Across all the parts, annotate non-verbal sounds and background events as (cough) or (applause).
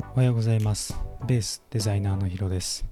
おはようございます。ベースデザイナーのヒロです。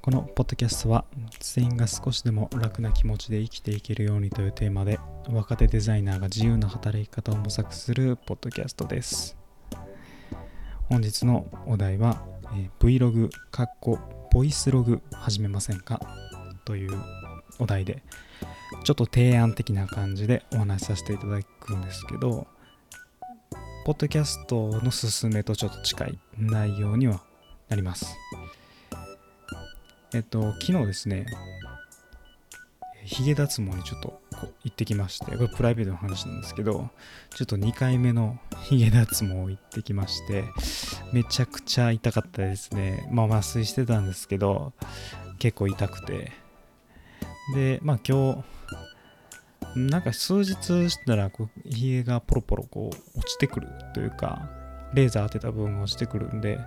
このポッドキャストは全員が少しでも楽な気持ちで生きていけるようにというテーマで若手デザイナーが自由な働き方を模索するポッドキャストです。本日のお題は、え Vlog かっこボイスログ始めませんか？というお題でちょっと提案的な感じでお話しさせていただくんですけどポッドキャストの進めとちょっと近い内容にはなります。えっと、昨日ですね、ヒゲ脱毛にちょっと行ってきまして、これプライベートの話なんですけど、ちょっと2回目のヒゲ脱毛行ってきまして、めちゃくちゃ痛かったですね。まあ麻酔してたんですけど、結構痛くて。で、まあ今日、なんか数日したらこうひげがポロポロこう落ちてくるというかレーザー当てた部分が落ちてくるんで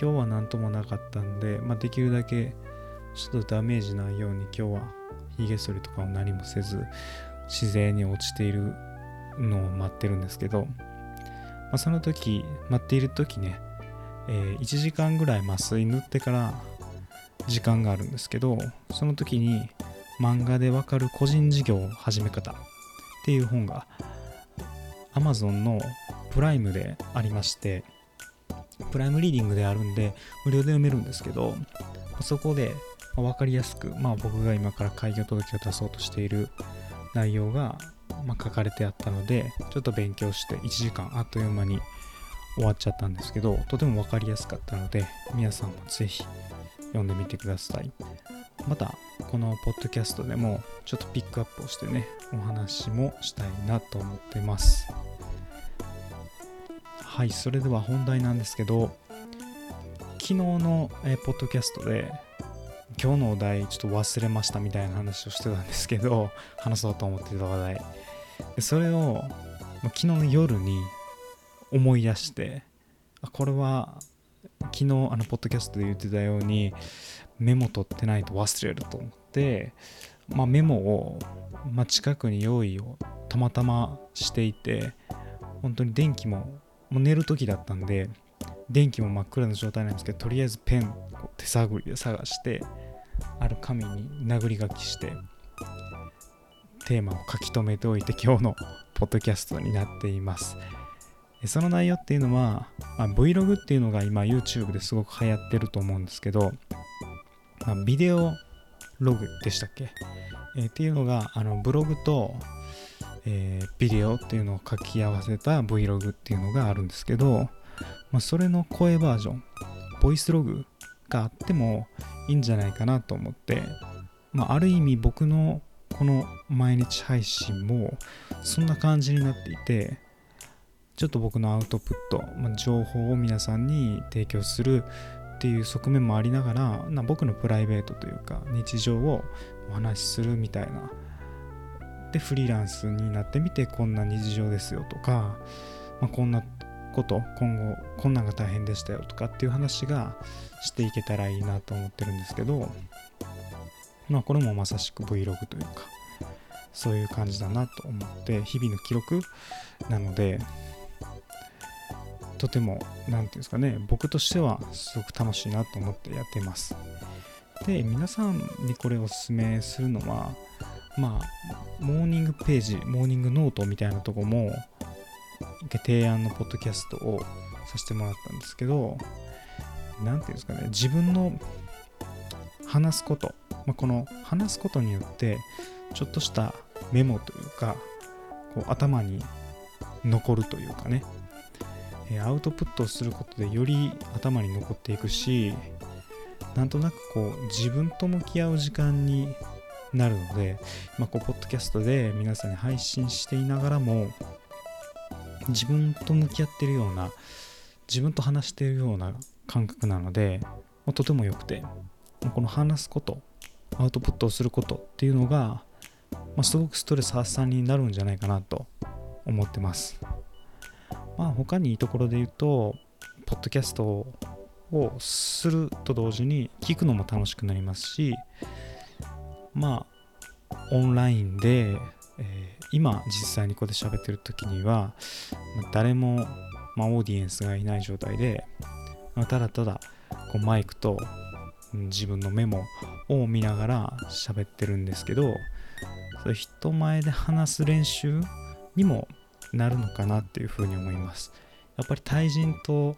今日は何ともなかったんで、まあ、できるだけちょっとダメージないように今日はひげ剃りとかを何もせず自然に落ちているのを待ってるんですけど、まあ、その時待っている時ね、えー1時間ぐらい麻酔塗ってから時間があるんですけどその時に漫画でわかる個人事業始め方。っていう本が Amazon のプライムでありましてプライムリーディングであるんで無料で読めるんですけどそこでまあわかりやすく、まあ、僕が今から開業届を出そうとしている内容が、ま、書かれてあったのでちょっと勉強して1時間あっという間に終わっちゃったんですけどとてもわかりやすかったので皆さんもぜひ読んでみてください。またこのポッドキャストでもちょっとピックアップをしてねお話もしたいなと思ってます。はいそれでは本題なんですけど昨日の、えポッドキャストで今日のお題ちょっと忘れましたみたいな話をしてたんですけど (laughs) 話そうと思ってた話題。でそれを昨日の夜に思い出してあこれは昨日あのポッドキャストで言ってたようにメモ取ってないと忘れると思って、まあ、メモを、まあ、近くに用意をたまたましていて本当に電気ももう寝る時だったんで電気も真っ暗な状態なんですけどとりあえずペン手探りで探してある紙に殴り書きしてテーマを書き留めておいて今日のポッドキャストになっています。その内容っていうのは、まあ、Vlog っていうのが今 YouTube ですごく流行ってると思うんですけど、まあ、ビデオログでしたっけ、えーっていうのがあのブログと、えービデオっていうのを書き合わせた Vlog っていうのがあるんですけど、まあ、それの声バージョンボイスログがあってもいいんじゃないかなと思って、まあ、ある意味僕のこの毎日配信もそんな感じになっていてちょっと僕のアウトプット、まあ、情報を皆さんに提供するっていう側面もありながらな僕のプライベートというか日常をお話しするみたいな。でフリーランスになってみてこんな日常ですよとか、まあ、こんなこと今後こんなんが大変でしたよとかっていう話がしていけたらいいなと思ってるんですけどまあこれもまさしく Vlog というかそういう感じだなと思って日々の記録なのでとても何ていうんですかね僕としてはすごく楽しいなと思ってやっています。で皆さんにこれをおすすめするのはまあモーニングページモーニングノートみたいなとこも提案のポッドキャストをさせてもらったんですけど何ていうんですかね自分の話すこと、まあ、この話すことによってちょっとしたメモというかこう頭に残るというかねえアウトプットをすることでより頭に残っていくしなんとなくこう自分と向き合う時間になるので、まあ、こうポッドキャストで皆さんに配信していながらも自分と向き合ってるような自分と話しているような感覚なので、とても良くてこの話すことアウトプットをすることっていうのが、まあ、すごくストレス発散になるんじゃないかなと思ってます。まあ他にいいところで言うと、ポッドキャストをすると同時に聞くのも楽しくなりますし、まあオンラインで、えー今実際にここで喋ってる時には、誰もまあ、オーディエンスがいない状態で、まあ、ただただこうマイクと自分のメモを見ながら喋ってるんですけどそれ人前で話す練習にもなるのかなっていうふうに思います。やっぱり対人と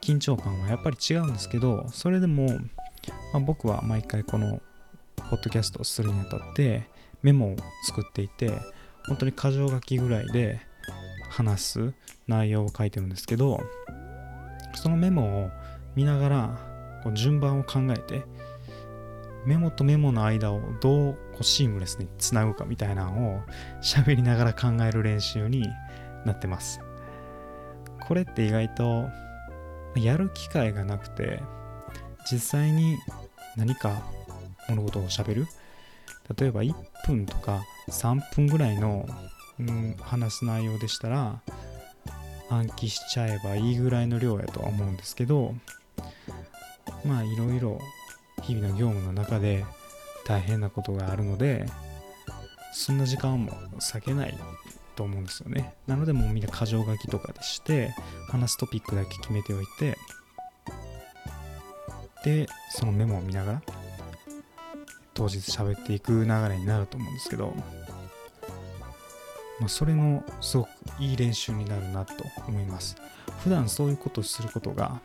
緊張感はやっぱり違うんですけどそれでも、まあ、僕は毎回このポッドキャストをするにあたってメモを作っていて本当に箇条書きぐらいで話す内容を書いてるんですけどそのメモを見ながらこう順番を考えてメモとメモの間をどうこうシームレスにつなぐかみたいなのを喋りながら考える練習になってます。これって意外とやる機会がなくて実際に何か物事を喋る。例えば1分とか3分ぐらいの、うん、話す内容でしたら暗記しちゃえばいいぐらいの量やとは思うんですけどまあいろいろ日々の業務の中で大変なことがあるのでそんな時間も避けないと思うんですよね。なのでもうみんな箇条書きとかでして話すトピックだけ決めておいてでそのメモを見ながら当日喋っていく流れになると思うんですけど、まあ、それのすごくいい練習になるなと思います。普段そういうことをすることが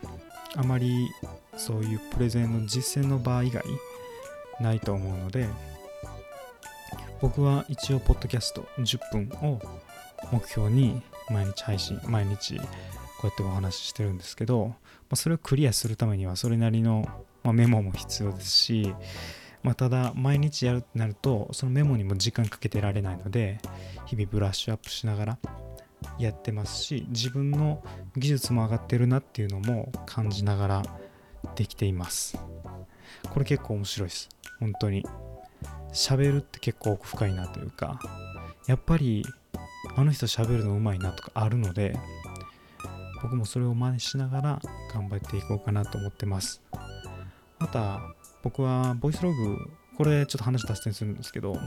あまりそういうプレゼンの実践の場以外ないと思うので僕は一応ポッドキャスト10分を目標に毎日配信毎日こうやってお話ししてるんですけど、まあ、それをクリアするためにはそれなりの、まあ、メモも必要ですし、まあ、ただ毎日やるってなるとそのメモにも時間かけてられないので日々ブラッシュアップしながらやってますし自分の技術も上がってるなっていうのも感じながらできています。これ結構面白いです。本当に。喋るって結構奥深いなというかやっぱりあの人喋るのうまいなとかあるので僕もそれを真似しながら頑張っていこうかなと思ってます。また僕はボイスログこれちょっと話脱線するんですけど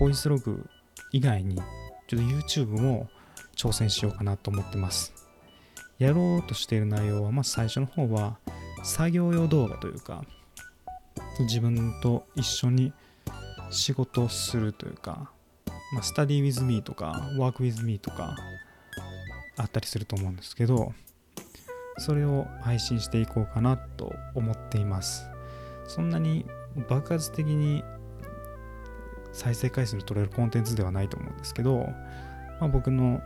ボイスログ以外にちょっと YouTube も挑戦しようかなと思ってます。やろうとしている内容はまず最初の方は作業用動画というか自分と一緒に仕事をするというか、まあ、スタディ with me とか work with me とかあったりすると思うんですけどそれを配信していこうかなと思っています。そんなに爆発的に再生回数の取れるコンテンツではないと思うんですけど、まあ、僕の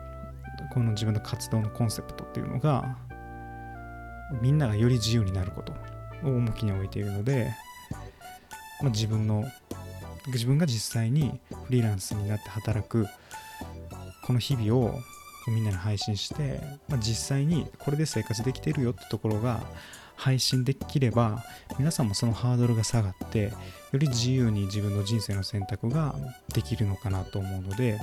この自分の活動のコンセプトっていうのがみんながより自由になることを重きに置いているので、まあ、自分の自分が実際にフリーランスになって働くこの日々をみんなに配信して、まあ、実際にこれで生活できてるよってところが配信できれば皆さんもそのハードルが下がってより自由に自分の人生の選択ができるのかなと思うので、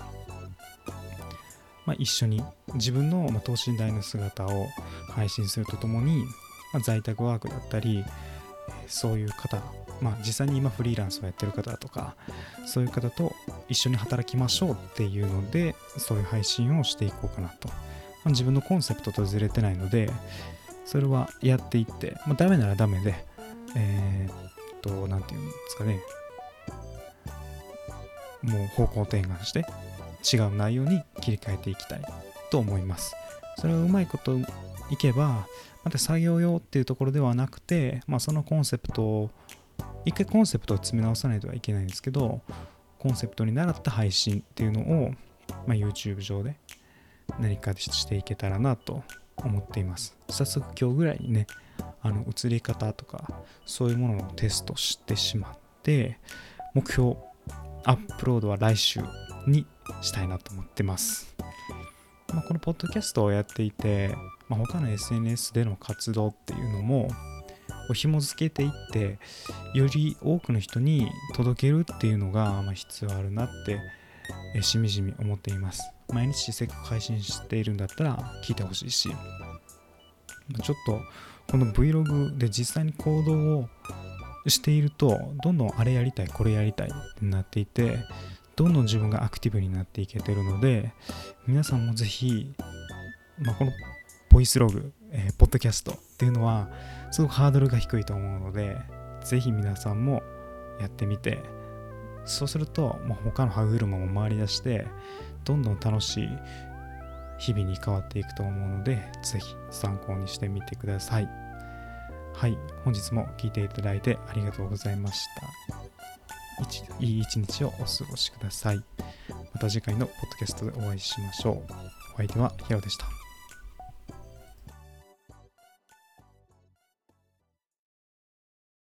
まあ、一緒に自分の等身大の姿を配信するとともに、まあ、在宅ワークだったりそういう方まあ実際に今フリーランスをやってる方とかそういう方と一緒に働きましょうっていうのでそういう配信をしていこうかなと、まあ、自分のコンセプトとずれてないのでそれはやっていって、まあ、ダメならダメでえー、っと何て言うんですかね。もう方向転換して違う内容に切り替えていきたいと思います。それをうまいこといけばまた作業用っていうところではなくて、まあ、そのコンセプトを一回コンセプトを詰め直さないとはいけないんですけどコンセプトに習った配信っていうのを、まあ、YouTube 上で何かしていけたらなと思っています。早速今日ぐらいにねあの映り方とかそういうものをテストしてしまって目標アップロードは来週にしたいなと思ってます、まあ、このポッドキャストをやっていて、まあ、他の SNS での活動っていうのも紐付けていってより多くの人に届けるっていうのが、ま必要あるなってえしみじみ思っています。毎日せっかく配信しているんだったら聞いてほしいし。ちょっとこの Vlog で実際に行動をしているとどんどんあれやりたいこれやりたいってなっていてどんどん自分がアクティブになっていけてるので皆さんもぜひまあ、このボイスログ、えー、ポッドキャストっていうのはすごくハードルが低いと思うのでぜひ皆さんもやってみてそうすると、まあ、他の歯車も回り出してどんどん楽しい日々に変わっていくと思うのでぜひ参考にしてみてください。はい本日も聴いていただいてありがとうございました。いい一日をお過ごしください。また次回のポッドキャストでお会いしましょう。お相手はヒロでした。